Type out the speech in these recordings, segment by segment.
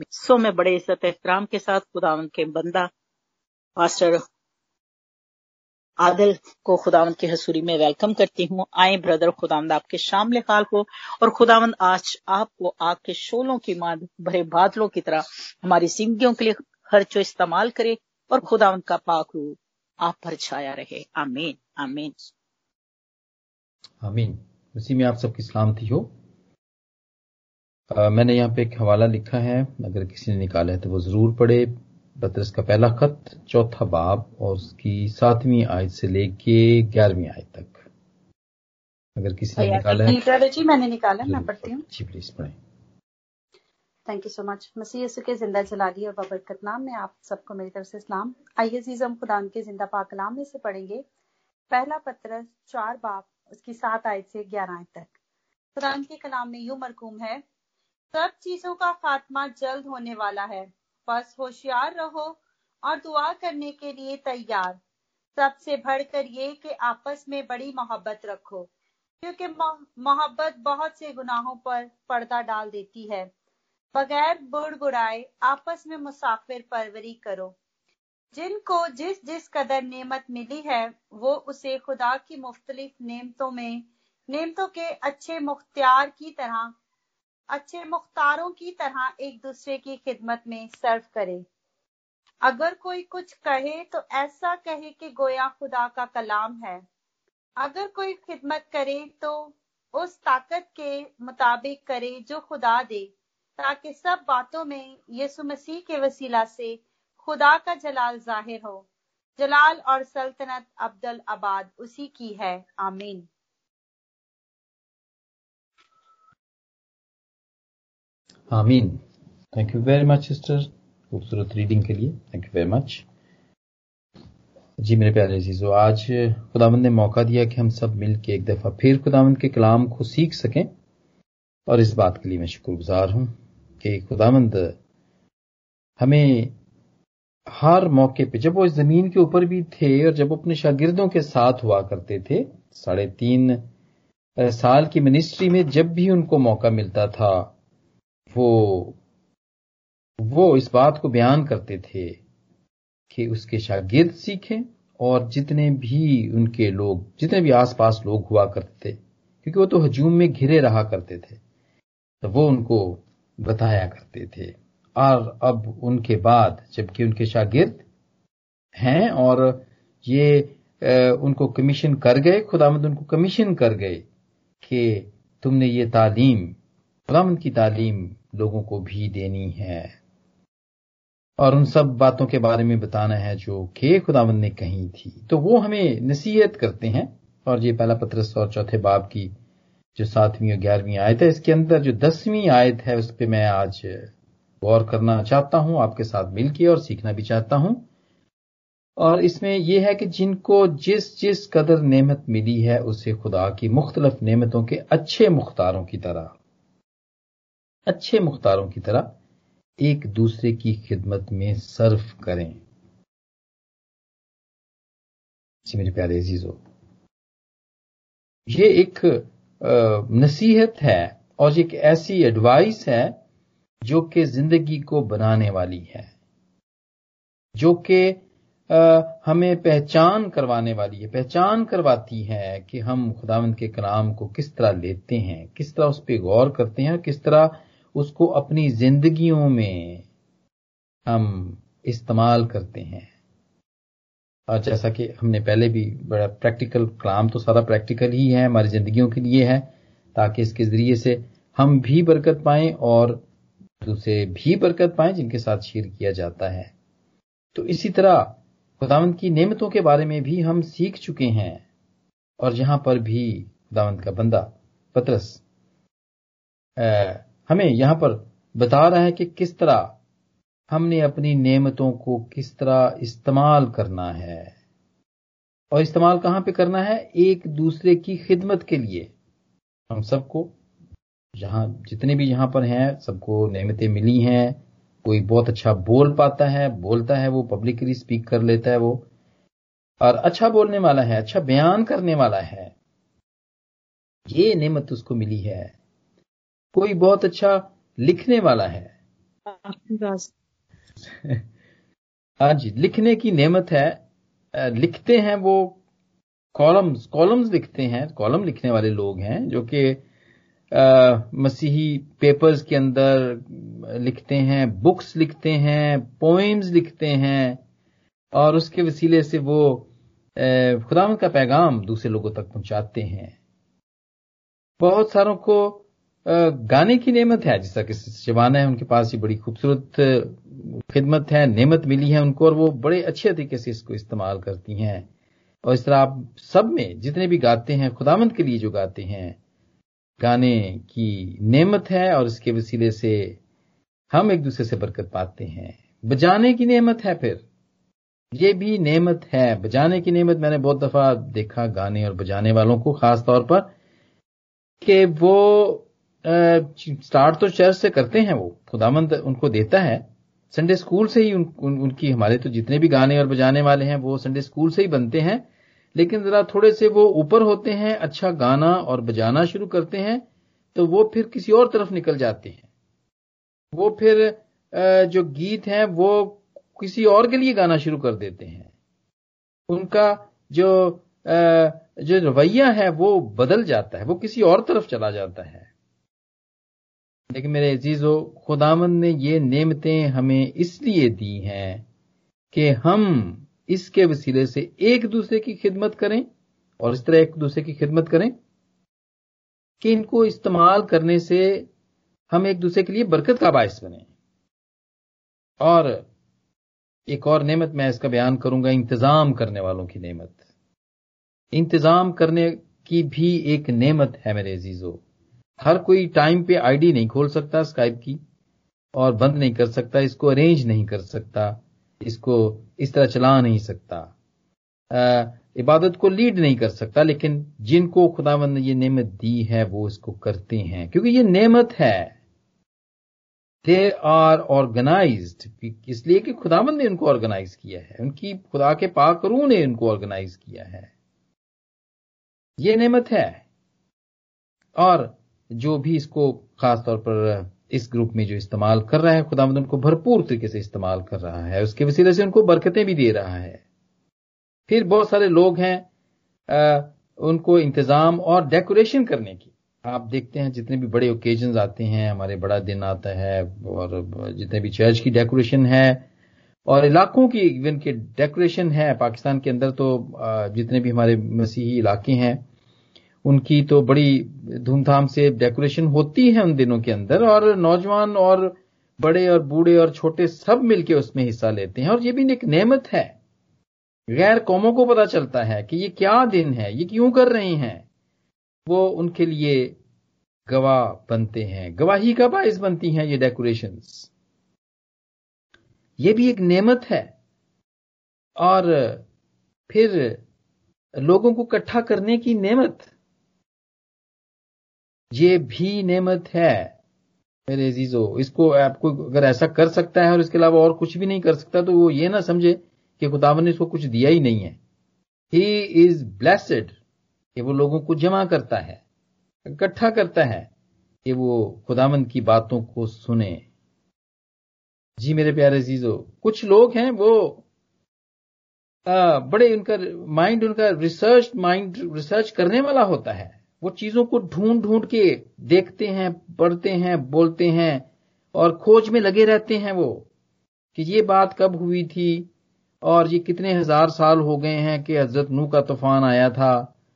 सो मैं बड़े इज़्ज़त एहतराम के साथ खुदावन के बंदा पास्टर आदिल को खुदावंद की हसूरी में वेलकम करती हूँ। आए ब्रदर, खुदावंद आपके शामिल हाल को और खुदावंद आज आपको आपके शोलों की माद, भरे बादलों की तरह हमारी जिंदगियों के लिए खर्चो इस्तेमाल करे और खुदावंद का पाक रूप आप पर छाया रहे। आमीन आमीन। आमीन। उसी में आप सबकी सलामती हो। आ, मैंने यहाँ पे एक हवाला लिखा है अगर किसी ने निकाला है तो वो ज़रूर पढ़े। पत्रस का पहला खत चौथा बाब और उसकी सातवीं आयत से लेके ग्यारहवीं आयत तक। अगर किसी ने निकाला है जी मैंने निकाला मैं पढ़ती हूँ। जी प्लीज़ पढ़े। थैंक यू सो मच मसीह के ज़िंदा जलाली और बबरकत नाम में आप सबको मेरी तरफ़ से इस्लाम आइए अज़ीज़ हम खुदा के ज़िंदा पाक कलाम में से पढ़ेंगे। पहला पत्र चार बाप उसकी सात आयत से ग्यारह आयत तक। खुदा के कलाम में यूँ मरकूम है सब चीज़ों का खात्मा जल्द होने वाला है। बस होशियार रहो और दुआ करने के लिए तैयार। सबसे बढ़कर ये कि आपस में बड़ी मोहब्बत रखो, क्योंकि मोहब्बत बहुत से गुनाहों पर पर्दा डाल देती है। बगैर बुड़ बुड़ाए आपस में मुसाफिर परवरी करो। जिनको जिस जिस कदर नेमत मिली है, वो उसे खुदा की मुख्तलिफ़ नेमतों में, नेमतों के अच्छे मुख्तियार की तरह अच्छे मुख्तारों की तरह एक दूसरे की खिदमत में सर्व करे। अगर कोई कुछ कहे तो ऐसा कहे कि गोया खुदा का कलाम है। अगर कोई खिदमत करे तो उस ताकत के मुताबिक करे जो खुदा दे, ताकि सब बातों में यीशु मसीह के वसीला से खुदा का जलाल ज़ाहिर हो। जलाल और सल्तनत अब्दुल आबाद उसी की है। आमीन। आमीन thank you very much sister खूबसूरत रीडिंग के लिए थैंक यू वेरी मच जी, मेरे प्यारे अजीजो, आज खुदावंद ने मौका दिया कि हम सब मिल के एक दफ़ा फिर खुदावंद के कलाम को सीख सकें। और इस बात के लिए मैं शुक्रगुजार हूँ कि खुदावंद हमें हर मौके पे, जब वो इस ज़मीन के ऊपर भी थे और जब अपने शागिर्दों के साथ हुआ करते थे, साढ़े तीन साल की मिनिस्ट्री में जब भी उनको मौका मिलता था वो वो इस बात को बयान करते थे कि उसके शागिर्द सीखें और जितने भी उनके लोग, जितने भी आसपास लोग हुआ करते थे, क्योंकि वो तो हजूम में घिरे रहा करते थे तो वो उनको बताया करते थे। और अब उनके बाद, जबकि उनके शागिर्द हैं और ये उनको कमीशन कर गए, खुदामद उनको कमीशन कर गए कि तुमने ये तालीम, खुदामद की तालीम लोगों को भी देनी है। और उन सब बातों के बारे में बताना है जो के खुदावन ने कही थी। तो वो हमें नसीहत करते हैं। और ये पहला पत्र और चौथे बाब की जो सातवीं और ग्यारहवीं आयत है, इसके अंदर जो दसवीं आयत है, उस पर मैं आज गौर करना चाहता हूँ, आपके साथ मिलकर और सीखना भी चाहता हूँ। और इसमें यह है कि जिनको जिस जिस कदर नेमत मिली है, उसे खुदा की मुख्तलफ नेमतों के अच्छे मुख्तारों की तरह अच्छे मुख्तारों की तरह एक दूसरे की खिदमत में सर्व करें। जी मेरे प्यारे अजीजो, ये एक नसीहत है और एक ऐसी एडवाइस है जो कि ज़िंदगी को बनाने वाली है, जो कि हमें पहचान करवाने वाली है। पहचान करवाती है कि हम खुदावंद के कलाम को किस तरह लेते हैं, किस तरह उस पर गौर करते हैं और किस तरह उसको अपनी जिंदगियों में हम इस्तेमाल करते हैं। और जैसा कि हमने पहले भी बड़ा प्रैक्टिकल कलाम तो सारा प्रैक्टिकल ही है, हमारी जिंदगियों के लिए है, ताकि इसके ज़रिए से हम भी बरकत पाएँ और दूसरे भी बरकत पाएँ जिनके साथ शेयर किया जाता है। तो इसी तरह खुदावंत की नेमतों के बारे में भी हम सीख चुके हैं और यहाँ पर भी खुदावंत का बंदा पत्रस हमें यहाँ पर बता रहा है कि किस तरह हमने अपनी नेमतों को किस तरह इस्तेमाल करना है। और इस्तेमाल कहाँ पे करना है? एक दूसरे की खिदमत के लिए। हम सबको, जहाँ जितने भी यहाँ पर हैं, सबको नेमतें मिली हैं। कोई बहुत अच्छा बोल पाता है, बोलता है वो पब्लिकली स्पीक कर लेता है वो। और अच्छा बोलने वाला है अच्छा बयान करने वाला है। ये नेमत उसको मिली है। कोई बहुत अच्छा लिखने वाला है। हाँ जी लिखने की नेमत है लिखते हैं वो कॉलम्स कॉलम्स लिखते हैं कॉलम लिखने वाले लोग हैं जो कि मसीही पेपर्स के अंदर लिखते हैं बुक्स लिखते हैं पोइम्स लिखते हैं और उसके वसीले से वो खुदाम का पैगाम दूसरे लोगों तक पहुंचाते हैं। बहुत सारों को गाने की नेमत है, जिस तरह कि शबाना है, उनके पास ये बड़ी खूबसूरत खिदमत है, नेमत मिली है उनको, और वो बड़े अच्छे तरीके से इसको इस्तेमाल करती हैं। और इस तरह आप सब में जितने भी गाते हैं खुदामंद के लिए जो गाते हैं, गाने की नेमत है, और इसके वसीले से हम एक दूसरे से बरकत पाते हैं। बजाने की नेमत है फिर। ये भी नेमत है। बजाने की नेमत मैंने बहुत दफ़ा देखा गाने और बजाने वालों को खास तौर पर, कि वो स्टार्ट तो चर्च से करते हैं वो। खुदामंद उनको देता है। संडे स्कूल से ही उन, उन, उनकी हमारे तो जितने भी गाने और बजाने वाले हैं वो संडे स्कूल से ही बनते हैं। लेकिन जरा थोड़े से वो ऊपर होते हैं अच्छा गाना और बजाना शुरू करते हैं तो वो फिर किसी और तरफ़ निकल जाते हैं। वो फिर जो गीत हैं वो किसी और के लिए गाना शुरू कर देते हैं। उनका जो जो रवैया है वो बदल जाता है वो किसी और तरफ़ चला जाता है। लेकिन मेरे अजीजो खुदामंद ने ये नेमतें हमें इसलिए दी हैं कि हम इसके वसीले से एक दूसरे की खिदमत करें और इस तरह एक दूसरे की खिदमत करें कि इनको इस्तेमाल करने से हम एक दूसरे के लिए बरकत का बायस बने। और एक और नेमत मैं इसका बयान करूँगा, इंतज़ाम करने वालों की नेमत। इंतज़ाम करने की भी एक नेमत है मेरे अजीजों। हर कोई टाइम पे आईडी नहीं खोल सकता स्काइप की और बंद नहीं कर सकता, इसको अरेंज नहीं कर सकता, इसको इस तरह चला नहीं सकता। इबादत को लीड नहीं कर सकता, लेकिन जिनको खुदावंद ने ये नेमत दी है, वो इसको करते हैं। क्योंकि ये नेमत है। दे आर ऑर्गेनाइज इसलिए कि खुदावंद ने उनको ऑर्गेनाइज किया है। उनकी खुदा के पाकरू ने उनको ऑर्गेनाइज किया है। ये नेमत है। और जो भी इसको खास तौर पर इस ग्रुप में जो इस्तेमाल कर रहा है खुदामद उनको भरपूर तरीके से इस्तेमाल कर रहा है। उसके वसीले से उनको बरकतें भी दे रहा है। फिर बहुत सारे लोग हैं आ, उनको इंतज़ाम और डेकोरेशन करने की। आप देखते हैं जितने भी बड़े ओकेजन आते हैं हमारे बड़ा दिन आता है और जितने भी चर्च की डेकोरेशन है और इलाकों की इवन के डेकोरेशन है पाकिस्तान के अंदर तो जितने भी हमारे मसीही इलाके हैं उनकी तो बड़ी धूमधाम से डेकोरेशन होती है उन दिनों के अंदर और नौजवान और बड़े और बूढ़े और छोटे सब मिलके उसमें हिस्सा लेते हैं और ये भी एक नेमत है। गैर कौमों को पता चलता है कि ये क्या दिन है, ये क्यों कर रहे हैं। वो उनके लिए गवाह बनते हैं, गवाही का बायस बनती हैं ये डेकोरेशन ये भी एक नेमत है और फिर लोगों को इकट्ठा करने की नेमत ये भी नेमत है। मेरे अजीजो इसको आपको अगर ऐसा कर सकता है और इसके अलावा और कुछ भी नहीं कर सकता तो वो ये ना समझे कि खुदावन ने इसको कुछ दिया ही नहीं है। ही इज़ ब्लेसड कि वो लोगों को जमा करता है इकट्ठा करता है कि वो खुदामंद की बातों को सुने। जी मेरे प्यारे अजीजो कुछ लोग हैं वो आ, बड़े उनका माइंड उनका रिसर्च माइंड रिसर्च करने वाला होता है। वो चीज़ों को ढूंढ ढूंढ के देखते हैं, पढ़ते हैं, बोलते हैं और खोज में लगे रहते हैं वो कि ये बात कब हुई थी और ये कितने हज़ार साल हो गए हैं कि हज़रत नू का तूफ़ान आया था।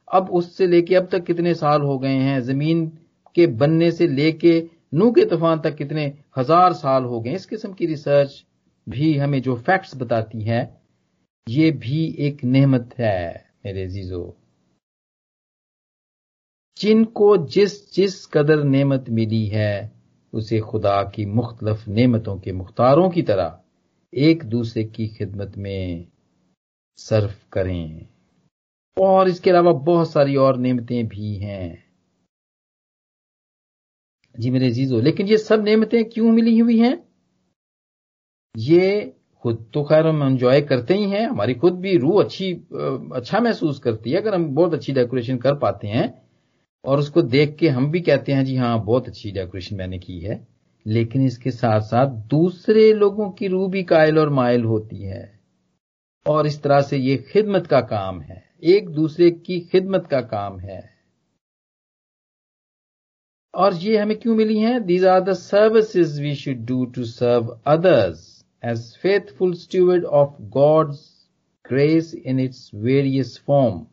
अब उससे लेके अब तक कितने साल हो गए हैं? ज़मीन के बनने से लेके नू के तूफ़ान तक कितने हज़ार साल हो गए इस किस्म की रिसर्च भी हमें जो फैक्ट्स बताती है, ये भी एक नेमत है मेरे जीजो जिनको जिस जिस कदर नेमत मिली है, उसे खुदा की मुख्तलफ नेमतों के मुख्तारों की तरह एक दूसरे की खिदमत में सर्फ करें। और इसके अलावा बहुत सारी और नेमतें भी हैं। जी मेरे जीजो लेकिन ये सब नेमतें क्यों मिली हुई हैं? ये खुद तो खैर हम एंजॉय करते ही हैं, हमारी खुद भी रूह अच्छी अच्छा महसूस करती है, अगर हम बहुत अच्छी डेकोरेशन कर पाते हैं और उसको देख के हम भी कहते हैं, जी हाँ बहुत अच्छी डेकोरेशन मैंने की है। लेकिन इसके साथ साथ दूसरे लोगों की रूह भी कायल और मायल होती है। और इस तरह से ये खिदमत का काम है। एक दूसरे की खिदमत का काम है। और ये हमें क्यों मिली हैं? These are the services we should do to serve others as faithful steward of God's grace in its various form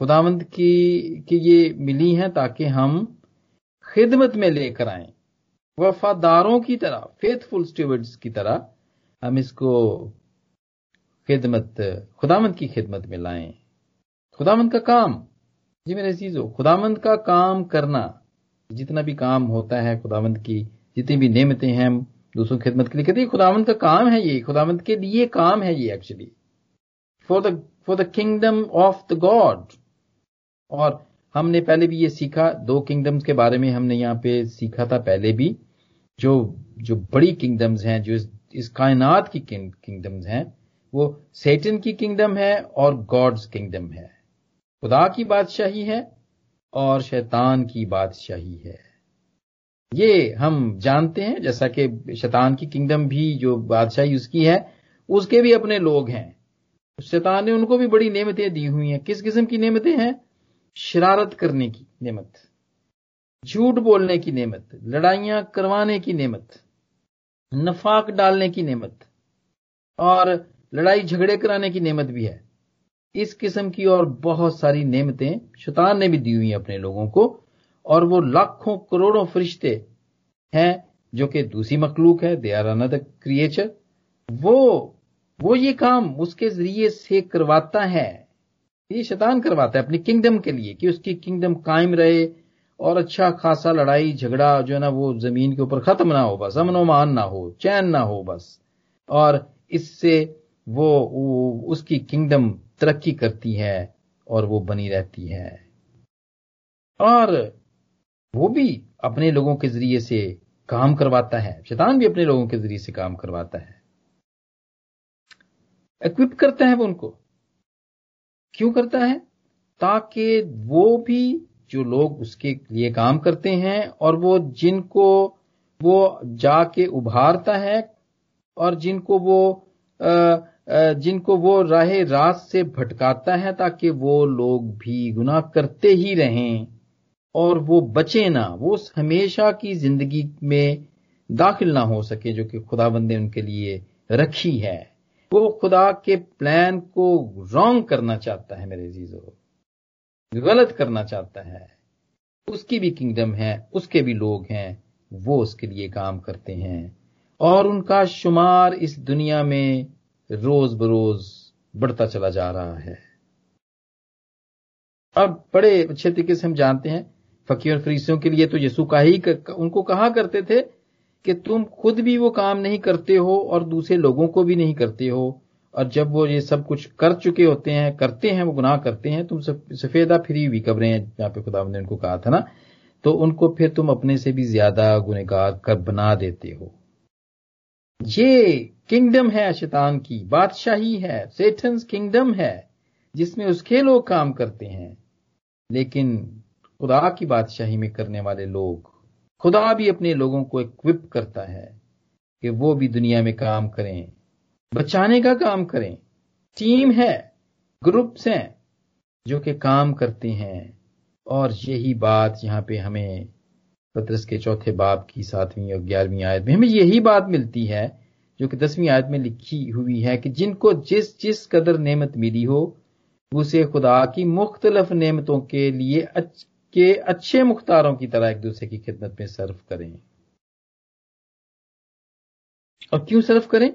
खुदावंत की की ये मिली हैं ताकि हम खिदमत में लेकर आए। वफादारों की तरह फेथफुल स्टूवर्ड्स की तरह हम इसको खिदमत खुदामंद की खिदमत में लाएँ। खुदामंद का काम, जी मेरे चीज़ों खुदामंद का काम करना, जितना भी काम होता है खुदावंत की, जितनी भी नियमतें हैं हम दूसरों की खिदमत के लिए कहते हैं। खुदावंत का काम है ये खुदामंद के लिए काम है ये actually for the for the kingdom of the God और हमने पहले भी ये सीखा दो किंगडम्स के बारे में हमने यहाँ पे सीखा था पहले भी जो जो बड़ी किंगडम्स हैं जो इस, इस कायनात की किंगडम्स हैं वो सेटन की किंगडम है और गॉड्स किंगडम है। खुदा की बादशाही है और शैतान की बादशाही है। ये हम जानते हैं जैसा कि शैतान की किंगडम भी जो बादशाही उसकी है उसके भी अपने लोग हैं। शैतान ने उनको भी बड़ी नेमतें दी हुई हैं। किस किस्म की नेमतें हैं? शरारत करने की नेमत, झूठ बोलने की नेमत, लड़ाइयाँ करवाने की नेमत, नफाक डालने की नेमत, और लड़ाई झगड़े कराने की नेमत भी है। इस किस्म की और बहुत सारी नेमतें शैतान ने भी दी हुई अपने लोगों को, और वो लाखों करोड़ों फरिश्ते हैं जो कि दूसरी मखलूक है, दे आर अनदर क्रिएचर वो वो ये काम उसके ज़रिए से करवाता है। ये शैतान करवाता है अपनी किंगडम के लिए कि उसकी किंगडम कायम रहे और अच्छा खासा लड़ाई झगड़ा जो है ना वो ज़मीन के ऊपर खत्म ना हो बस अमनो मान ना हो चैन ना हो बस। और इससे वो, वो उसकी किंगडम तरक्की करती है और वो बनी रहती है। और वो भी अपने लोगों के ज़रिए से काम करवाता है। शैतान भी अपने लोगों के ज़रिए से काम करवाता है। इक्विप करता है वो उनको। क्यों करता है? ताकि वो भी जो लोग उसके लिए काम करते हैं और वो जिनको वो जाके उभारता है और जिनको वो जिनको वो राह रात से भटकाता है ताकि वो लोग भी गुनाह करते ही रहें और वो बचे ना, वो हमेशा की ज़िंदगी में दाखिल ना हो सके जो कि खुदाबंद ने उनके लिए रखी है। वो खुदा के प्लान को रॉन्ग करना चाहता है मेरे जीजो गलत करना चाहता है। उसकी भी किंगडम है, उसके भी लोग हैं, वो उसके लिए काम करते हैं। और उनका शुमार इस दुनिया में रोज बरोज बढ़ता चला जा रहा है। अब बड़े अच्छे तरीके से हम जानते हैं, फकीर और फरीसियों के लिए तो यीशु का ही उनको कहा करते थे कि तुम खुद भी वो काम नहीं करते हो और दूसरे लोगों को भी नहीं करते हो। और जब वो ये सब कुछ कर चुके होते हैं, करते हैं, वो गुनाह करते हैं, तुम सफेदा फिरी हुई कब्रें जहाँ पे खुदा ने उनको कहा था ना तो उनको फिर तुम अपने से भी ज़्यादा गुनेगार कर बना देते हो। ये किंगडम है शैतान की, बादशाही है, सेठन्स किंगडम है, जिसमें उसके लोग काम करते हैं। लेकिन खुदा की बादशाही में करने वाले लोग खुदा भी अपने लोगों को इक्विप करता है कि वो भी दुनिया में काम करें, बचाने का काम करें। टीम है ग्रुप्स हैं जो कि काम करते हैं। और यही बात यहाँ पे हमें पत्रस के चौथे बाब की सातवीं और ग्यारहवीं आयत में हमें यही बात मिलती है, जो कि दसवीं आयत में लिखी हुई है कि जिनको जिस जिस कदर नेमत मिली हो, उसे खुदा की मुख्तलफ नेमतों के लिए के अच्छे मुख्तारों की तरह एक दूसरे की खिदमत में सर्व करें। और क्यों सर्व करें?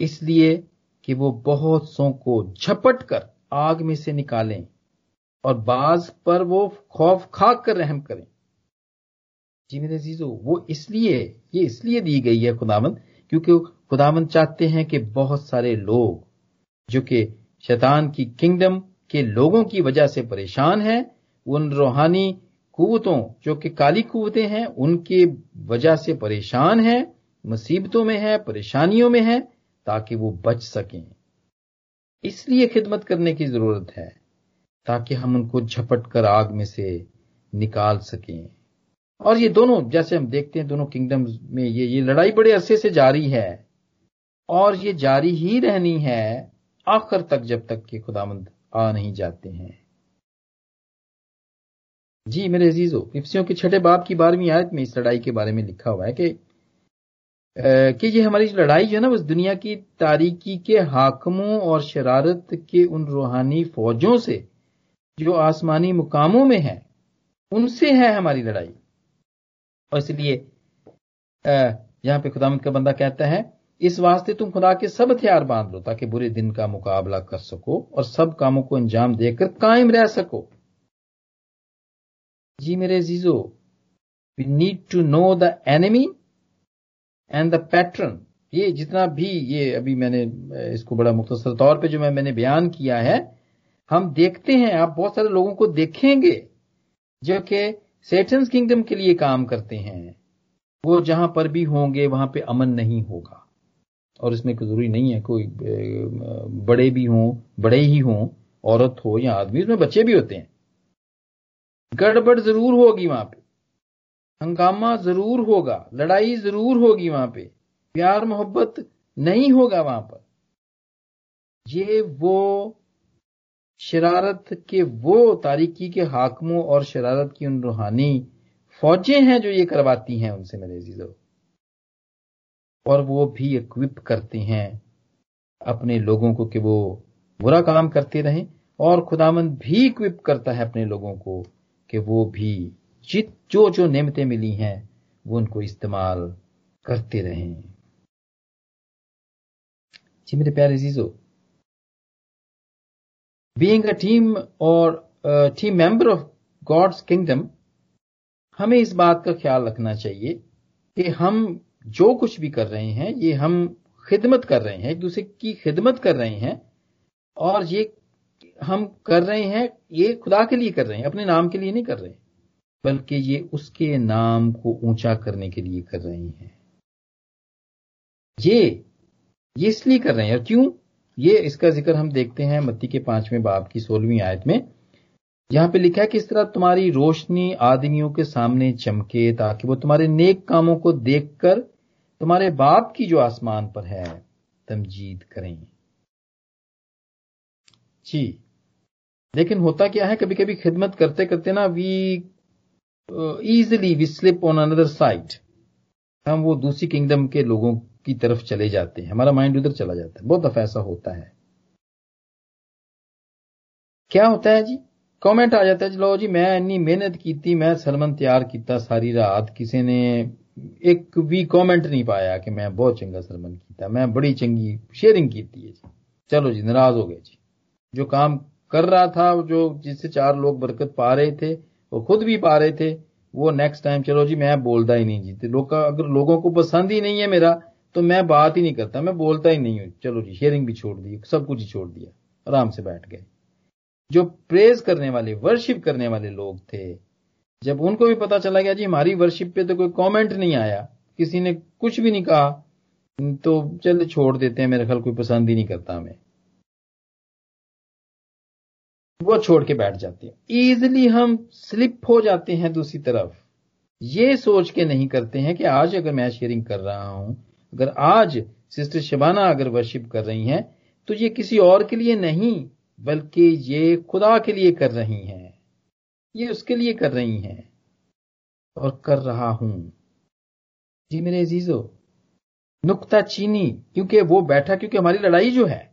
इसलिए कि वो बहुत को झपट कर आग में से निकालें और बाज पर वो खौफ खाक कर रहम करें। जी मेरे जीजो वो इसलिए, ये इसलिए दी गई है खुदामंद क्योंकि खुदामंद चाहते हैं कि बहुत सारे लोग, जो कि शैतान की किंगडम के लोगों की वजह से परेशान हैं उन रूहानी कुवतों, जो कि काली कुवतें हैं, उनके वजह से परेशान हैं, मुसीबतों में है, परेशानियों में है, ताकि वो बच सकें। इसलिए खिदमत करने की ज़रूरत है, ताकि हम उनको झपट कर आग में से निकाल सकें। और ये दोनों, जैसे हम देखते हैं, दोनों किंगडम्स में ये ये लड़ाई बड़े अरसे से जारी है, और ये जारी ही रहनी है, आखिर तक जब तक कि खुदामंद आ नहीं जाते हैं। जी, मेरे अजीजो, इफ्सियों के छठे बाप की बारहवीं आयत में इस लड़ाई के बारे में लिखा हुआ है कि कि ये हमारी लड़ाई जो है ना उस दुनिया की तारीकी के हाकमों और शरारत के उन रूहानी फौजों से, जो आसमानी मुकामों में है, उनसे है हमारी लड़ाई। और इसलिए यहाँ पे खुदामद का बंदा कहता है, इस वास्ते तुम खुदा के सब हथियार बाँध लो ताकि बुरे दिन का मुकाबला कर सको और सब कामों को अंजाम देकर कायम रह सको। जी मेरे जीजो we need to know the enemy and the pattern ये जितना भी ये अभी मैंने इसको बड़ा मुख्तर तौर पे जो मैं, मैंने बयान किया है, हम देखते हैं, आप बहुत सारे लोगों को देखेंगे, जो कि सेटन्स किंगडम के लिए काम करते हैं। वो जहाँ पर भी होंगे, वहाँ पे अमन नहीं होगा। और इसमें ज़रूरी नहीं है, कोई बड़े भी हों, बड़े ही हों, औरत हो या आदमी, उसमें बच्चे भी होते हैं। गड़बड़ ज़रूर होगी वहाँ पे। हंगामा ज़रूर होगा, लड़ाई ज़रूर होगी वहाँ पे, प्यार मोहब्बत नहीं होगा वहाँ पर। ये वो शरारत के वो तारीकी के हाकमों और शरारत की उन रूहानी फौजें हैं जो ये करवाती हैं उनसे, मेरे जीजो और वो भी इक्विप करते हैं अपने लोगों को कि वो बुरा काम करते रहें और खुदामंद भी इक्विप करता है अपने लोगों को कि वो भी जित जो जो नेमतें मिली हैं, वो उनको इस्तेमाल करते रहें। जी मेरे प्यारे जीजो अ टीम और team member of God's kingdom हमें इस बात का ख्याल रखना चाहिए कि हम जो कुछ भी कर रहे हैं, ये हम खिदमत कर रहे हैं, एक दूसरे की खिदमत कर रहे हैं, और ये हम कर रहे हैं, ये खुदा के लिए कर रहे हैं, अपने नाम के लिए नहीं कर रहे। बल्कि ये उसके नाम को ऊँचा करने के लिए कर रहे हैं। ये ये इसलिए कर रहे हैं, और क्यों? ये इसका ज़िक्र हम देखते हैं मत्ती के पाँचवें बाब की सोलहवीं आयत में। यहाँ पे लिखा है कि इस तरह तुम्हारी रोशनी आदमियों के सामने चमके, ताकि वो तुम्हारे नेक कामों को देखकर तुम्हारे बाप की जो आसमान पर है, तमजीद करें। जी। लेकिन होता क्या है कभी कभी खिदमत करते करते ना we easily we slip on another side हम वो दूसरी किंगडम के लोगों की तरफ़ चले जाते हैं, हमारा माइंड उधर चला जाता है, बहुत दफ़ा ऐसा होता है। क्या होता है जी? कमेंट आ जाता है चलो जी, मैं इन्नी मेहनत की मैं सलमन तैयार किया, सारी रात किसी ने एक भी कमेंट नहीं पाया कि मैं बहुत चंगा सलमन किया, मैं बड़ी चंगी शेयरिंग की थी जी। चलो जी, नाराज़ हो गए जी। जो काम कर रहा था, जो जिससे चार लोग बरकत पा रहे थे, वो खुद भी पा रहे थे, वो नेक्स्ट टाइम चलो जी, मैं बोलता ही नहीं जी। लोग अगर लोगों को पसंद ही नहीं है मेरा तो मैं बात ही नहीं करता, मैं बोलता ही नहीं हूँ। चलो जी शेयरिंग भी छोड़ दी सब कुछ ही छोड़ दिया, आराम से बैठ गए। जो प्रेज करने वाले वर्शिप करने वाले लोग थे, जब उनको भी पता चला गया, जी, हमारी वर्शिप पे तो कोई कमेंट नहीं आया, किसी ने कुछ भी नहीं कहा तो चल छोड़ देते हैं, मेरे ख्याल कोई पसंद ही नहीं करता हमें। वो छोड़ के बैठ जाते हैं। इजिली हम स्लिप हो जाते हैं दूसरी तरफ़। ये सोच के नहीं करते हैं कि आज अगर मैं शेयरिंग कर रहा हूँ, अगर आज सिस्टर शबाना अगर वर्शिप कर रही हैं तो ये किसी और के लिए नहीं, बल्कि ये खुदा के लिए कर रही हैं। ये उसके लिए कर रही हैं और कर रहा हूँ। जी मेरे अजीजो, नुकता चीनी, क्योंकि वो बैठा, क्योंकि हमारी लड़ाई जो है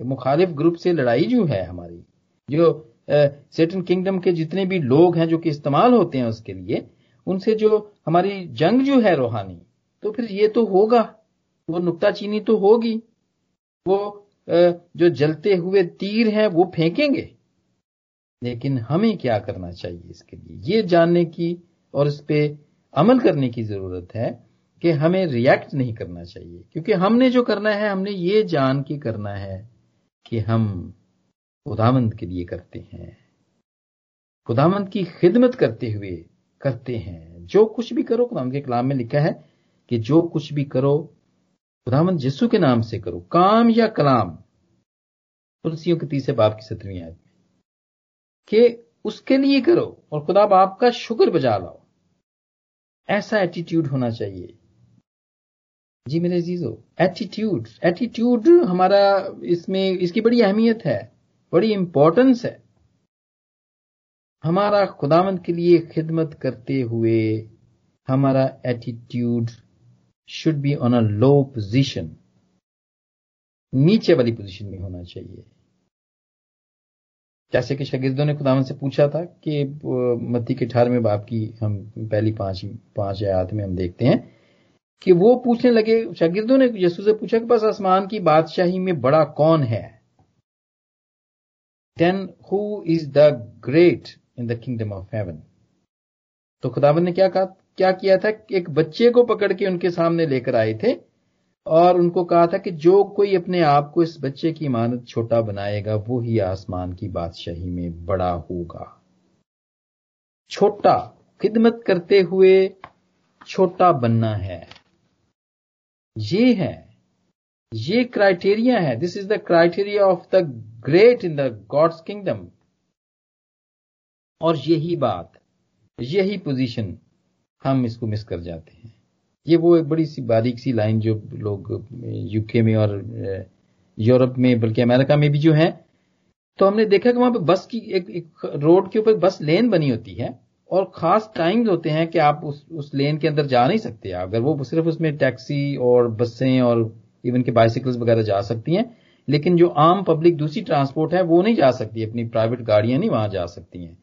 मुखालिफ ग्रुप से लड़ाई जो है हमारी जो सेटन किंगडम के जितने भी लोग हैं जो कि इस्तेमाल होते हैं उसके लिए, उनसे जो हमारी जंग जो है रूहानी तो फिर ये तो होगा, वो नुकता चीनी तो होगी, वो जो जलते हुए तीर हैं वो फेंकेंगे। लेकिन हमें क्या करना चाहिए इसके लिए? ये जानने की और इस पे अमल करने की ज़रूरत है कि हमें रिएक्ट नहीं करना चाहिए, क्योंकि हमने जो करना है, हमने ये जान के करना है कि हम खुदामंद के लिए करते हैं। खुदामंद की खिदमत करते हुए करते हैं। जो कुछ भी करो खुदामंद के कलाम में लिखा है कि जो कुछ भी करो खुदामंद यीशु के नाम से करो। काम या कलाम। तुलसियों के तीसरे बाप की सत्रहवीं आयत में। कि उसके लिए करो और खुदा बाप का शुक्र बजा लाओ ऐसा एटीट्यूड होना चाहिए। जी मेरे जीजो एटीट्यूड एटीट्यूड हमारा इसमें, इसकी बड़ी अहमियत है। बड़ी इंपॉर्टेंस है। हमारा खुदावंत के लिए खिदमत करते हुए हमारा attitude should be on a low position नीचे वाली पोजीशन में होना चाहिए। जैसे कि शगिर्दों ने खुदावन से पूछा था कि मत्ती के अठारहवें बाप की हम पहली पाँच पाँच आयात में हम देखते हैं कि वो पूछने लगे, शागिर्दों ने यसू से पूछा कि बस आसमान की बादशाही में बड़ा कौन है? Then who is the great in the kingdom of heaven तो खुदावन ने क्या कहा, क्या किया था एक बच्चे को पकड़ के उनके सामने लेकर आए थे और उनको कहा था कि जो कोई अपने आप को इस बच्चे की इमानत छोटा बनाएगा, वो ही आसमान की बादशाही में बड़ा होगा। छोटा, खिदमत करते हुए छोटा बनना है। ये है, ये क्राइटेरिया है। This is the criteria of the great in the God's kingdom और यही बात यही पोजीशन हम इसको मिस कर जाते हैं। ये वो एक बड़ी सी बारीक सी लाइन जो लोग यूके में और यूरोप में बल्कि अमेरिका में भी जो है तो हमने देखा कि वहाँ पे बस की एक, एक रोड के ऊपर बस लेन बनी होती है और खास टाइम्स होते हैं कि आप उस उस लेन के अंदर जा नहीं सकते। अगर वो सिर्फ़ उसमें टैक्सी और बसें और इवन के बाइसिकल्स वगैरह जा सकती हैं लेकिन जो आम पब्लिक दूसरी ट्रांसपोर्ट है, वो नहीं जा सकती, अपनी प्राइवेट गाड़ियाँ नहीं वहाँ जा सकती हैं।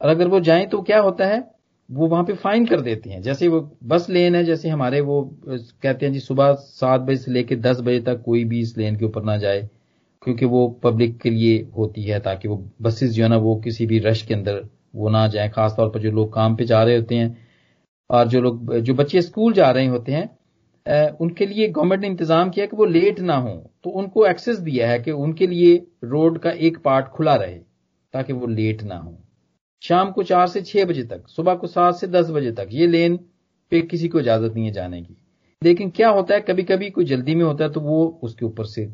और अगर वो जाएँ तो क्या होता है? वो वहाँ पे फाइन कर देते हैं। जैसे वो बस लेन है, जैसे हमारे वो कहते हैं जी, सुबह सात बजे से लेकर दस बजे तक कोई भी इस लेन के ऊपर ना जाए, क्योंकि वो पब्लिक के लिए होती है, ताकि वो बसेस जो है ना, वो किसी भी रश के अंदर वो ना जाए। खासतौर पर जो लोग काम पे जा रहे होते हैं, और जो लोग, जो बच्चे स्कूल जा रहे होते हैं उनके लिए गवर्नमेंट ने इंतज़ाम किया कि वो लेट ना हो। तो उनको एक्सेस दिया है कि उनके लिए रोड का एक पार्ट खुला रहे, ताकि वो लेट ना हो। शाम को चार से छह बजे तक, सुबह को सात से दस बजे तक ये लेन पे किसी को इजाज़त नहीं है जाने की। लेकिन क्या होता है कभी कभी कोई जल्दी में होता है तो वो उसके ऊपर से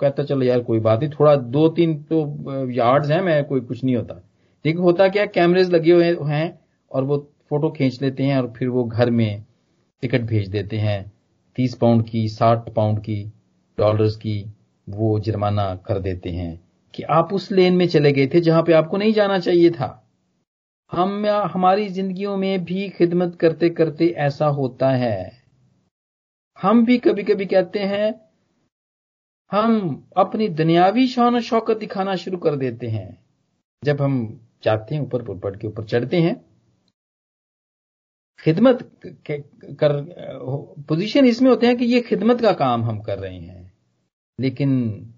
कहता चलो यार, कोई बात नहीं, थोड़ा दो तीन तो यार्ड्स हैं, मैं कोई कुछ नहीं होता। लेकिन होता क्या कैमरेज लगे हुए हैं और वो फ़ोटो खींच लेते हैं और फिर वो घर में टिकट भेज देते हैं। तीस पाउंड की, साठ पाउंड की डॉलर्स की वो जुर्माना कर देते हैं कि आप उस लेन में चले गए थे जहाँ पे आपको नहीं जाना चाहिए था। हम हमारी जिंदगियों में भी खिदमत करते करते ऐसा होता है। हम भी कभी कभी कहते हैं, हम अपनी दुनियावी शान शौकत दिखाना शुरू कर देते हैं। जब हम जाते हैं ऊपर पुरपट के ऊपर चढ़ते हैं खिदमत कर पोजीशन इसमें होते हैं कि ये खिदमत का काम हम कर रहे हैं। लेकिन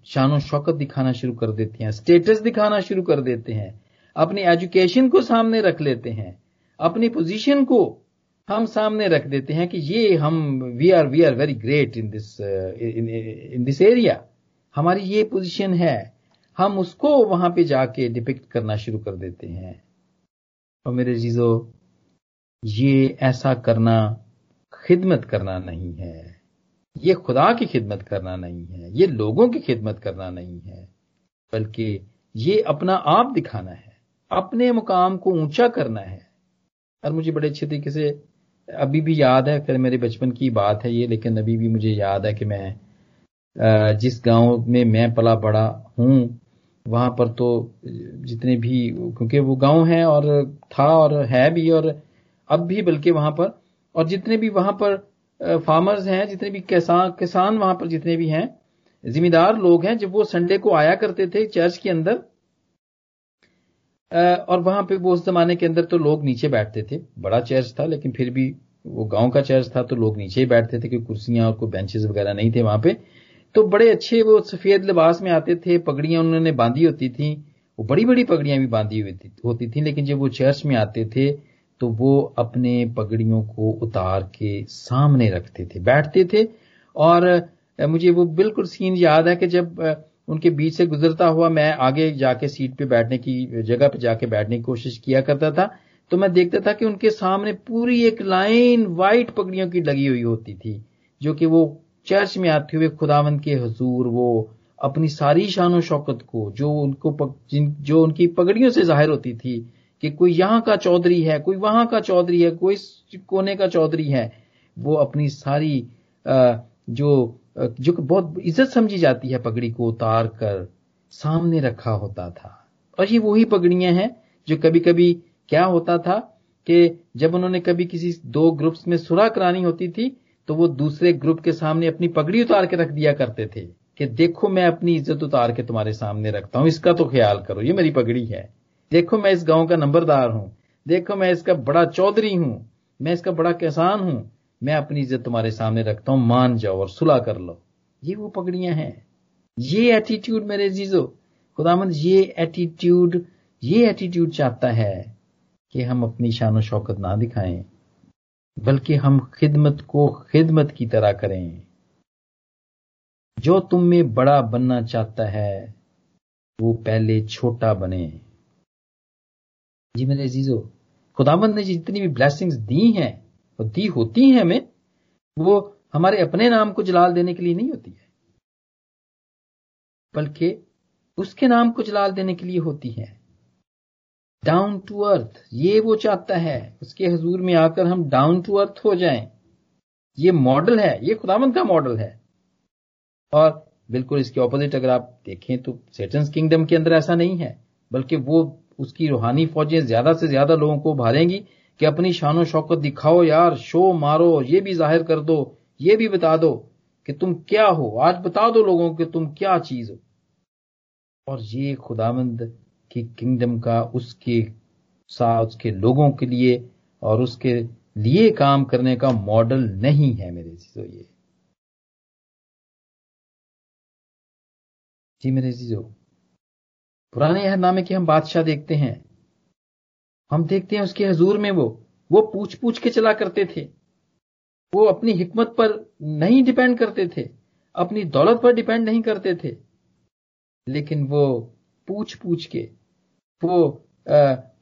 शान शौकत दिखाना शुरू कर देते हैं स्टेटस दिखाना शुरू कर देते हैं, अपनी एजुकेशन को सामने रख लेते हैं, अपनी पोजीशन को हम सामने रख देते हैं कि ये हम we are we are very great in this in this area हमारी ये पोजीशन है, हम उसको वहाँ पे जाके डिपिक्ट करना शुरू कर देते हैं। और मेरे जीजो ये ऐसा करना खिदमत करना नहीं है। ये खुदा की खिदमत करना नहीं है, ये लोगों की खिदमत करना नहीं है, बल्कि ये अपना आप दिखाना है, अपने मुकाम को ऊँचा करना है। और मुझे बड़े अच्छे तरीके से, अभी भी याद है, फिर मेरे बचपन की बात है ये, लेकिन अभी भी मुझे याद है कि मैं जिस गाँव में मैं पला बड़ा हूँ, वहाँ पर तो जितने भी, क्योंकि वो गाँव है और था और है भी और अब भी, बल्कि वहाँ पर, और जितने भी वहाँ पर फार्मर्स हैं, जितने भी किसान किसान वहाँ पर जितने भी हैं, जिम्मेदार लोग हैं, जब वो संडे को आया करते थे चर्च के अंदर और वहाँ पे वो उस जमाने के अंदर तो लोग नीचे बैठते थे, बड़ा चर्च था, लेकिन फिर भी वो गाँव का चर्च था तो लोग नीचे ही बैठते थे क्योंकि कुर्सियाँ और कोई बेंचेस वगैरह नहीं थे वहाँ पे। तो बड़े अच्छे वो सफ़ेद लिबास में आते थे, पगड़ियाँ उन्होंने बांधी होती थी, वो बड़ी बड़ी पगड़ियाँ भी बांधी हुई होती थी, लेकिन जब वो चर्च में आते थे तो वो अपने पगड़ियों को उतार के सामने रखते थे बैठते थे। और मुझे वो बिल्कुल सीन याद है कि जब उनके बीच से गुजरता हुआ मैं आगे जाके सीट पे बैठने की जगह पे जाके बैठने की कोशिश किया करता था तो मैं देखता था कि उनके सामने पूरी एक लाइन वाइट पगड़ियों की लगी हुई होती थी जो कि वो चर्च में आते हुए खुदावंत के हजूर वो अपनी सारी शान शौकत को जो उनको पग, जिन जो उनकी पगड़ियों से ज़ाहिर होती थी कि कोई यहाँ का चौधरी है, कोई वहाँ का चौधरी है, कोई कोने का चौधरी है, वो अपनी सारी जो जो बहुत इज़्ज़त समझी जाती है पगड़ी को उतार कर, सामने रखा होता था। और ये वही पगड़ियाँ हैं जो कभी कभी क्या होता था कि जब उन्होंने कभी किसी दो ग्रुप्स में सुरा करानी होती थी तो वो दूसरे ग्रुप के सामने अपनी पगड़ी उतार के रख दिया करते थे कि देखो मैं अपनी इज़्ज़त उतार के तुम्हारे सामने रखता हूँ, इसका तो ख्याल करो, ये मेरी पगड़ी है। देखो मैं इस गाँव का नंबरदार हूँ। देखो मैं इसका बड़ा चौधरी हूँ। मैं इसका बड़ा किसान हूँ। मैं अपनी इज़्ज़त तुम्हारे सामने रखता हूँ। मान जाओ और सुलह कर लो। ये वो पगड़ियाँ हैं। ये एटीट्यूड मेरे जीजो। खुदामंद, ये एटीट्यूड ये एटीट्यूड चाहता है कि हम अपनी शान शौकत ना दिखाएँ, बल्कि हम खिदमत को खिदमत की तरह करें। जो तुम में बड़ा बनना चाहता है, वो पहले छोटा बने। जी मेरे जीजो खुदाबंद ने जितनी भी ब्लेसिंग्स दी हैं, और दी होती हैं हमें, वो हमारे अपने नाम को जलाल देने के लिए नहीं होती है। बल्कि उसके नाम को जलाल देने के लिए होती है। डाउन टू अर्थ ये वो चाहता है, उसके हजूर में आकर हम डाउन टू अर्थ हो जाएँ। ये मॉडल है, ये खुदामंद का मॉडल है। और बिल्कुल इसके ऑपोजिट अगर आप देखें तो सेटन्स किंगडम के अंदर ऐसा नहीं है, बल्कि वो उसकी रूहानी फौजें ज़्यादा से ज़्यादा लोगों को भालेंगी कि अपनी शानो शौकत दिखाओ यार, शो मारो, ये भी ज़ाहिर कर दो, ये भी बता दो कि तुम क्या हो। आज बता दो लोगों को तुम क्या चीज़ हो। और ये खुदामंद की किंगडम का उसके साथ, उसके लोगों के लिए और उसके लिए काम करने का मॉडल नहीं है मेरे चीज़ों ये। जी मेरे चीज़ों। पुराने अहदनामे के हम बादशाह देखते हैं। हम देखते हैं उसके हजूर में वो वो पूछ पूछ के चला करते थे। वो अपनी हिकमत पर नहीं डिपेंड करते थे अपनी दौलत पर डिपेंड नहीं करते थे। लेकिन वो पूछ पूछ के वो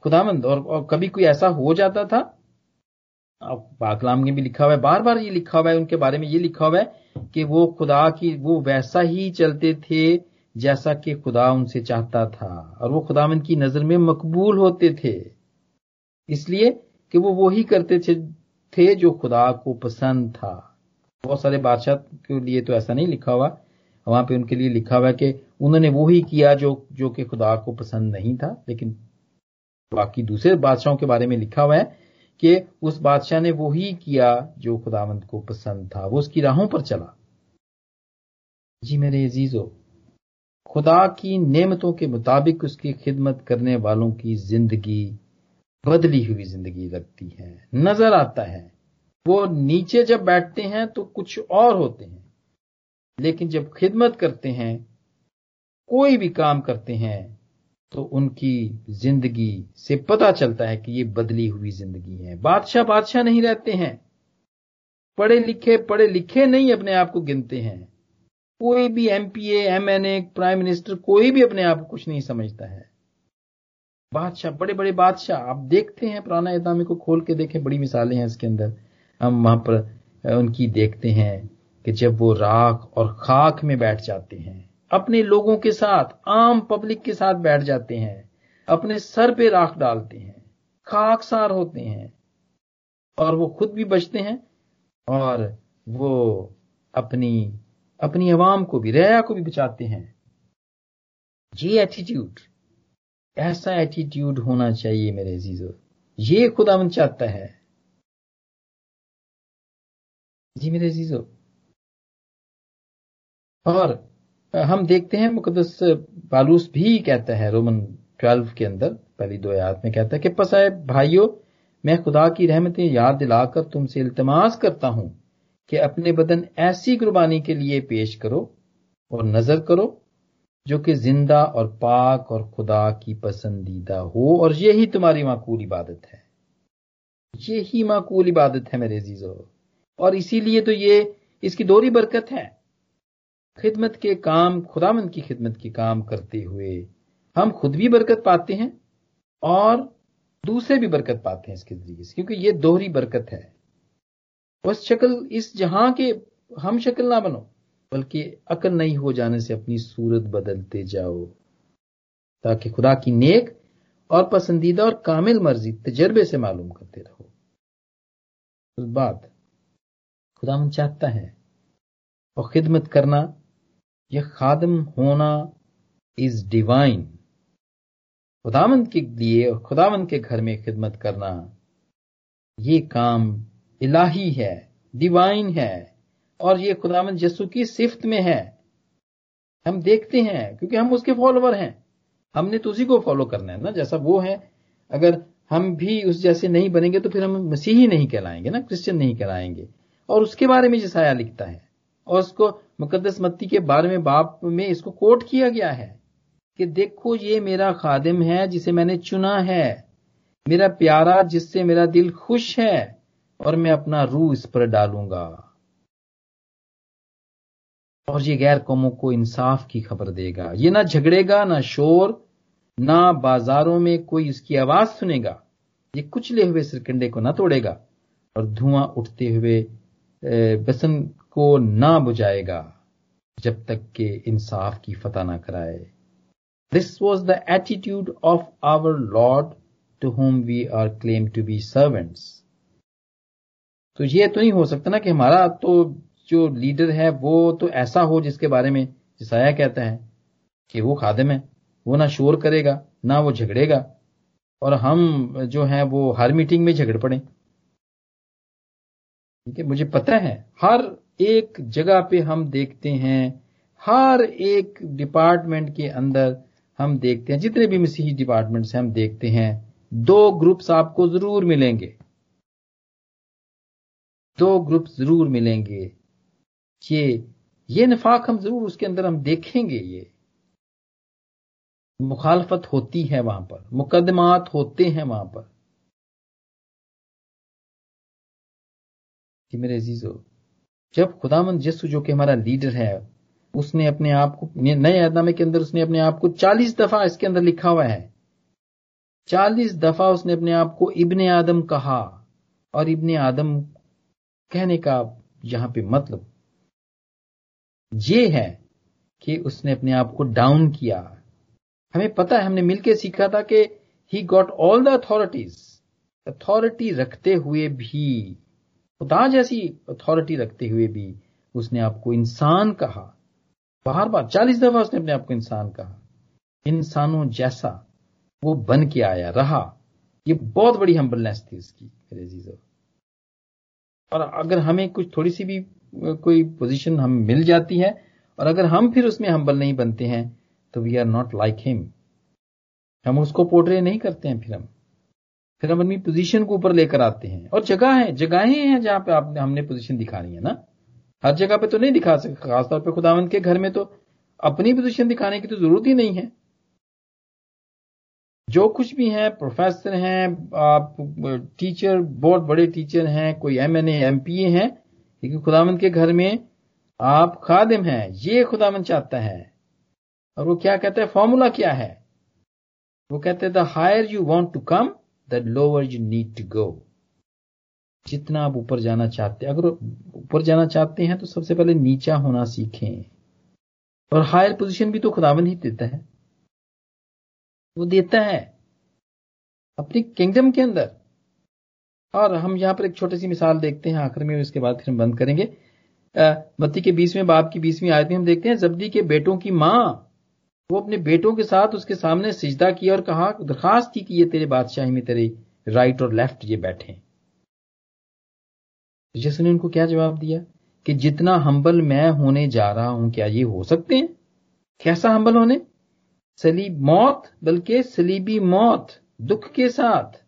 खुदामंद और, और कभी कोई ऐसा हो जाता था? पाकलाम में भी लिखा हुआ है बार बार ये लिखा हुआ है उनके बारे में ये लिखा हुआ है कि वो खुदा की वो वैसा ही चलते थे जैसा कि खुदा उनसे चाहता था और वो खुदामंद की नज़र में मकबूल होते थे। इसलिए कि वो वही करते थे, थे जो खुदा को पसंद था। बहुत सारे बादशाह के लिए तो ऐसा नहीं लिखा हुआ वहाँ पे उनके लिए लिखा हुआ कि उन्होंने वो ही किया जो जो कि खुदा को पसंद नहीं था लेकिन बाकी दूसरे बादशाहों के बारे में लिखा हुआ है कि उस बादशाह ने वो ही किया जो खुदावंत को पसंद था वो उसकी राहों पर चला। जी मेरे अजीजो खुदा की नेमतों के मुताबिक उसकी खिदमत करने वालों की ज़िंदगी बदली हुई ज़िंदगी लगती है, नज़र आता है। वो नीचे जब बैठते हैं तो कुछ और होते हैं। लेकिन जब खिदमत करते हैं, कोई भी काम करते हैं तो उनकी ज़िंदगी से पता चलता है कि ये बदली हुई ज़िंदगी है। बादशाह बादशाह नहीं रहते हैं। पढ़े लिखे पढ़े लिखे नहीं अपने आप को गिनते हैं। कोई भी एमपीए एमएनए प्राइम मिनिस्टर कोई भी अपने आप को कुछ नहीं समझता है। बादशाह बड़े बड़े बादशाह, आप देखते हैं पुराना इदामे को खोल के देखें, बड़ी मिसालें हैं इसके अंदर। हम वहाँ पर उनकी देखते हैं कि जब वो राख और खाक में बैठ जाते हैं, अपने लोगों के साथ, आम पब्लिक के साथ बैठ जाते हैं, अपने सर पे राख डालते हैं खाकसार होते हैं, और वो खुद भी बचते हैं, और वो अपनी अपनी आवाम को भी रया को भी बचाते हैं। ये एटीट्यूड ऐसा एटीट्यूड होना चाहिए मेरे अजीजो। ये खुदावन चाहता है। जी मेरे अजीजों। और, हम देखते हैं मुकदस पालूस भी कहता है, रोमन ट्वेल्व के अंदर, पहली दो आयात में कहता है कि पसाए भाइयों, मैं खुदा की रहमतें याद दिलाकर तुमसे इल्तमास करता हूँ। कि अपने बदन ऐसी कुर्बानी के लिए पेश करो और नज़र करो, जो कि ज़िंदा और पाक और खुदा की पसंदीदा हो, और यही तुम्हारी माकूल इबादत है। यही माकूल इबादत है मेरे जीजो और इसीलिए तो ये, इसकी दोहरी बरकत है। खिदमत के काम खुदामंद की खिदमत के काम करते हुए हम खुद भी बरकत पाते हैं और दूसरे भी बरकत पाते हैं इसके ज़रिए क्योंकि ये दोहरी बरकत है। बस शक्ल इस जहाँ के हम शक्ल ना बनो, बल्कि अकल नहीं हो जाने से अपनी सूरत बदलते जाओ। ताकि खुदा की नेक और पसंदीदा और कामिल मर्ज़ी तजर्बे से मालूम करते रहो। उस बात खुदा मन चाहता है, और खिदमत करना यह खादम होना इज़ डिवाइन खुदावंत के लिए और खुदावंत के घर में खिदमत करना, ये काम इलाही है डिवाइन है, और ये खुदावंत यसु की सिफ्त में है। हम देखते हैं, क्योंकि हम उसके फॉलोवर हैं। हमने तो उसी को फॉलो करना है ना, जैसा वो है। अगर हम भी उस जैसे नहीं बनेंगे तो फिर हम मसीही नहीं कहलाएँगे ना क्रिश्चियन नहीं कहलाएँगे। और उसके बारे में जसाया लिखता है, और उसको मुकदस मत्ती के बारे में, बाप में इसको कोट किया गया है कि देखो ये मेरा खादिम है, जिसे मैंने चुना है। मेरा प्यारा, जिससे मेरा दिल खुश है। और मैं अपना रूह इस पर डालूँगा। और ये गैर कौमों को इंसाफ की खबर देगा। ये ना झगड़ेगा, ना शोर, ना बाजारों में कोई उसकी आवाज़ सुनेगा। ये कुचले हुए सिरकंडे को ना तोड़ेगा और धुआँ उठते हुए बसन को ना बुझाएगा जब तक के इंसाफ की फतह ना कराए। This was the attitude of our lord to whom we are claim to be servants तो ये तो नहीं हो सकता ना कि हमारा तो जो लीडर है, वो तो ऐसा हो जिसके बारे में जिसाया कहता है कि वो खादम है। वो ना शोर करेगा, ना वो झगड़ेगा और हम जो है, वो हर मीटिंग में झगड़ पड़े। ठीक है, मुझे पता है, हर एक जगह पे हम देखते हैं, हर एक डिपार्टमेंट के अंदर हम देखते हैं, जितने भी मसीही डिपार्टमेंट से हम देखते हैं। दो ग्रुप्स आपको ज़रूर मिलेंगे। दो ग्रुप ज़रूर मिलेंगे। ये ये नफाक हम ज़रूर उसके अंदर हम देखेंगे ये। मुखालफत होती है वहाँ पर, मुकदमात होते हैं वहाँ पर। कि मेरे अजीजो, जब खुदामंद जस्सु जो कि हमारा लीडर है, उसने अपने आप को, नए ऐदनामे के अंदर उसने अपने आप को चालीस दफ़ा इसके अंदर लिखा हुआ है। चालीस दफ़ा उसने अपने आप को इब्ने आदम कहा और इब्ने आदम कहने का यहाँ पे मतलब ये है कि उसने अपने आप को डाउन किया। हमें पता है, हमने मिलकर सीखा था कि he got all the authorities authority रखते हुए भी, खुदा जैसी अथॉरिटी रखते हुए भी उसने आपको इंसान कहा। बार बार, चालीस दफ़ा उसने अपने आप को इंसान कहा। इंसानों जैसा वो बन के आया रहा। ये बहुत बड़ी हम्बलनेस थी इसकी, मेरे जीजो। और अगर हमें कुछ थोड़ी सी भी कोई पोजीशन हम मिल जाती है, और अगर हम फिर उसमें हम्बल नहीं बनते हैं तो we are not like him हम उसको पोर्ट्रे नहीं करते हैं फिर हम। फिर हम अपनी पोजीशन को ऊपर लेकर आते हैं। और जगह है, जगहें हैं जहाँ पे आपने, हमने पोजीशन दिखानी है ना। हर जगह पे तो नहीं दिखा सकते खासतौर पे खुदावंत के घर में तो अपनी पोजीशन दिखाने की तो ज़रूरत ही नहीं है। जो कुछ भी है प्रोफेसर हैं, आप टीचर बहुत बड़े टीचर हैं, कोई M N M P A हैं, लेकिन खुदावंत के घर में आप खादिम हैं, ये खुदावंत चाहता है। और वो क्या कहता है? फॉर्मूला क्या है? वो कहते हैं the higher you want to come the lower you need to go जितना आप ऊपर जाना चाहते हैं अगर ऊपर जाना चाहते हैं तो सबसे पहले नीचा होना सीखें। और हायर पोजीशन भी तो खुदावंद ही देता है। वो देता है अपनी किंगडम के अंदर। और हम यहाँ पर एक छोटी सी मिसाल देखते हैं आखिर में, उसके बाद फिर हम बंद करेंगे। मत्ती के बीसवें बाप की बीसवीं आयत में हम देखते हैं, जब्दी के बेटों की माँ, वो अपने बेटों के साथ उसके सामने सिजदा किया और कहा, दरखास्त की कि ये तेरे बादशाही में तेरे राइट और लेफ़्ट ये बैठे जैसे ने उनको क्या जवाब दिया? कि जितना हम्बल मैं होने जा रहा हूँ, क्या ये हो सकते हैं? कैसा हम्बल होने? सलीब मौत, बल्कि सलीबी मौत, दुख के साथ।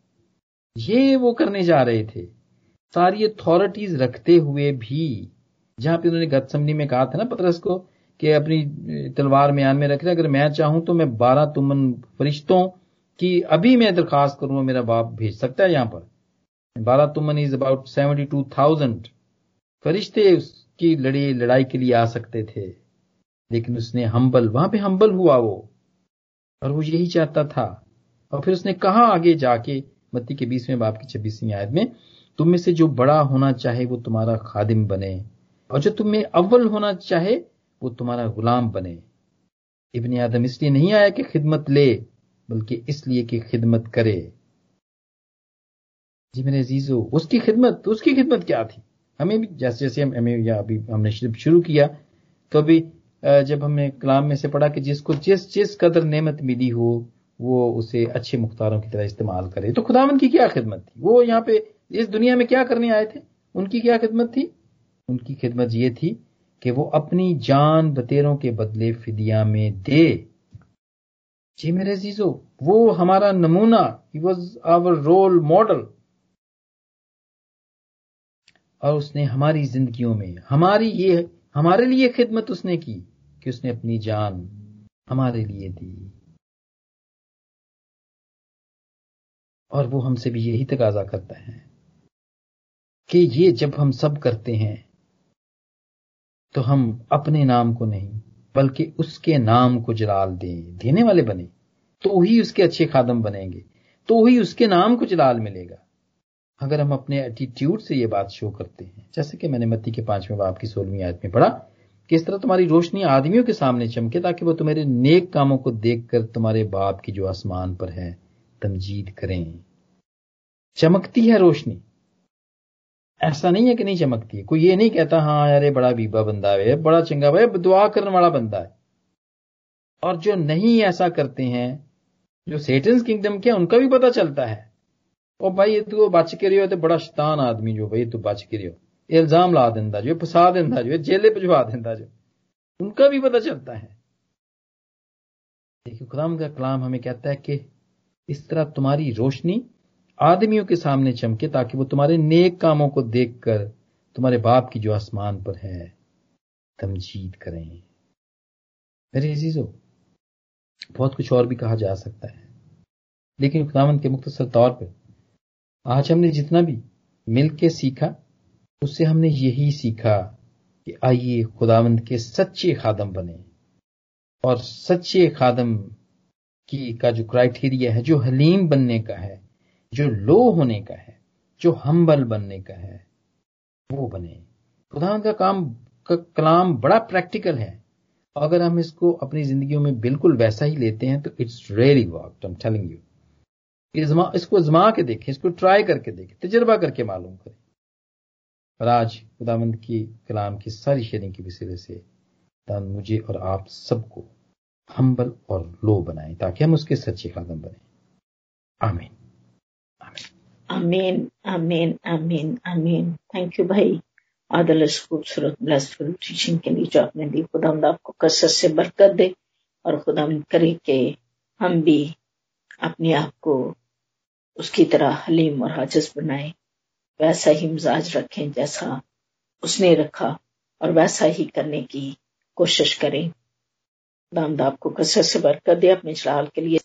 ये वो करने जा रहे थे। सारी अथॉरिटीज रखते हुए भी, जहाँ पे उन्होंने गतसमनी में कहा था ना पतरस को, कि अपनी तलवार म्यान में रख रहे, अगर मैं चाहूँ तो मैं बारह तुमन फरिश्तों की अभी मैं दरखास्त करूँगा मेरा बाप भेज सकता है यहाँ पर। बारह तुमन is about seventy two thousand फरिश्ते उसकी लड़ी, लड़ाई के लिए आ सकते थे। लेकिन उसने हम्बल वहाँ पे हम्बल हुआ वो। और वो यही चाहता था। और फिर उसने कहा आगे जाके, मत्ती के बीसवें बाप की छब्बीसवीं आयत में, तुम में से जो बड़ा होना चाहे वो तुम्हारा खादिम बने, और जो तुम में अव्वल होना चाहे वो तुम्हारा गुलाम बने। इबन आदम इसलिए नहीं आया कि खिदमत ले, बल्कि इसलिए कि खिदमत करे। जी मेरे अजीजो, उसकी खिदमत उसकी खिदमत क्या थी? हमें भी जैसे जैसे हम, हमें या अभी हमने शुरू किया तो अभी जब हमने कलाम में से पढ़ा कि जिसको जिस जिस कदर नेमत मिली हो, वो उसे अच्छे मुख्तारों की तरह इस्तेमाल करे। तो खुदावन की क्या खिदमत थी? वो यहाँ पे इस दुनिया में क्या करने आए थे? उनकी क्या खिदमत थी? उनकी खिदमत ये थी कि वो अपनी जान बतेरों के बदले फिदिया में दे। जी मेरे जीजो वो हमारा नमूना he was our role model और उसने हमारी जिंदगियों में, हमारी ये हमारे लिए खिदमत उसने की कि उसने अपनी जान हमारे लिए दी। और वो हमसे भी यही तकाजा करता है कि ये जब हम सब करते हैं तो हम अपने नाम को नहीं, बल्कि उसके नाम को जलाल दें। देने वाले बने तो ही उसके अच्छे खादम बनेंगे तो ही उसके नाम को जलाल मिलेगा। अगर हम अपने एटीट्यूड से ये बात शो करते हैं, जैसे कि मैंने मत्ती के पाँचवें बाप की सोलहवीं आयत में पढ़ा, कि इस तरह तुम्हारी रोशनी आदमियों के सामने चमके ताकि वो तुम्हारे नेक कामों को देखकर तुम्हारे बाप की जो आसमान पर है, तमजीद करें। चमकती है रोशनी। ऐसा नहीं है कि नहीं चमकती है। कोई ये नहीं कहता हाँ यार बड़ा बीबा बंदा है, बड़ा चंगा भाई दुआ करने वाला बंदा है। और जो नहीं ऐसा करते हैं, जो सेटन्स किंगडम के उनका भी पता चलता है। और भाई ये तू बच के रही तो बड़ा शतान आदमी जो, भाई, तू बच के रही इल्ज़ाम ला दिंदा जो, फसा दिंदा जो, जेले भिजवा दिंदा जो। उनका भी पता चलता है। देखिए खुदाम का कलाम हमें कहता है कि इस तरह तुम्हारी रोशनी आदमियों के सामने चमके ताकि वो तुम्हारे नेक कामों को देखकर तुम्हारे बाप की जो आसमान पर है, तमजीद करें। मेरे अजीजो, बहुत कुछ और भी कहा जा सकता है। लेकिन खुदावंत के मुख्तर तौर पर आज हमने जितना भी मिल के सीखा, उससे हमने यही सीखा कि आइए खुदावंद के सच्चे खादम बने। और सच्चे खादम की का जो क्राइटेरिया है, जो हलीम बनने का है, जो लो होने का है, जो हम्बल बनने का है, वो बने। खुदावंद का काम, का कलाम बड़ा प्रैक्टिकल है। अगर हम इसको अपनी जिंदगियों में बिल्कुल वैसा ही लेते हैं तो it's really work I am telling you इसको जमा के देखें, इसको ट्राई करके देखें, तजर्बा करके मालूम करें। और आज खुदामंद की कलाम की सारी शेयरिंग की वसीले से मुझे और आप सबको हम्बल और लो बनाए, ताकि हम उसके सच्चे खादम बने। आमीन। आमीन आमीन आमीन आमीन। थैंक यू भाई। आदल खूबसूरत ब्लेसफुल टीचिंग के लिए जो आपने दी खुदा आपको कसरत से बरकत दे, और खुदा करे के हम भी अपने आप को उसकी तरह हलीम और हाजस बनाए। वैसा ही मिजाज रखें जैसा उसने रखा और वैसा ही करने की कोशिश करें। दामदाब को कसर से बरकत दे अपने जलाल के लिए।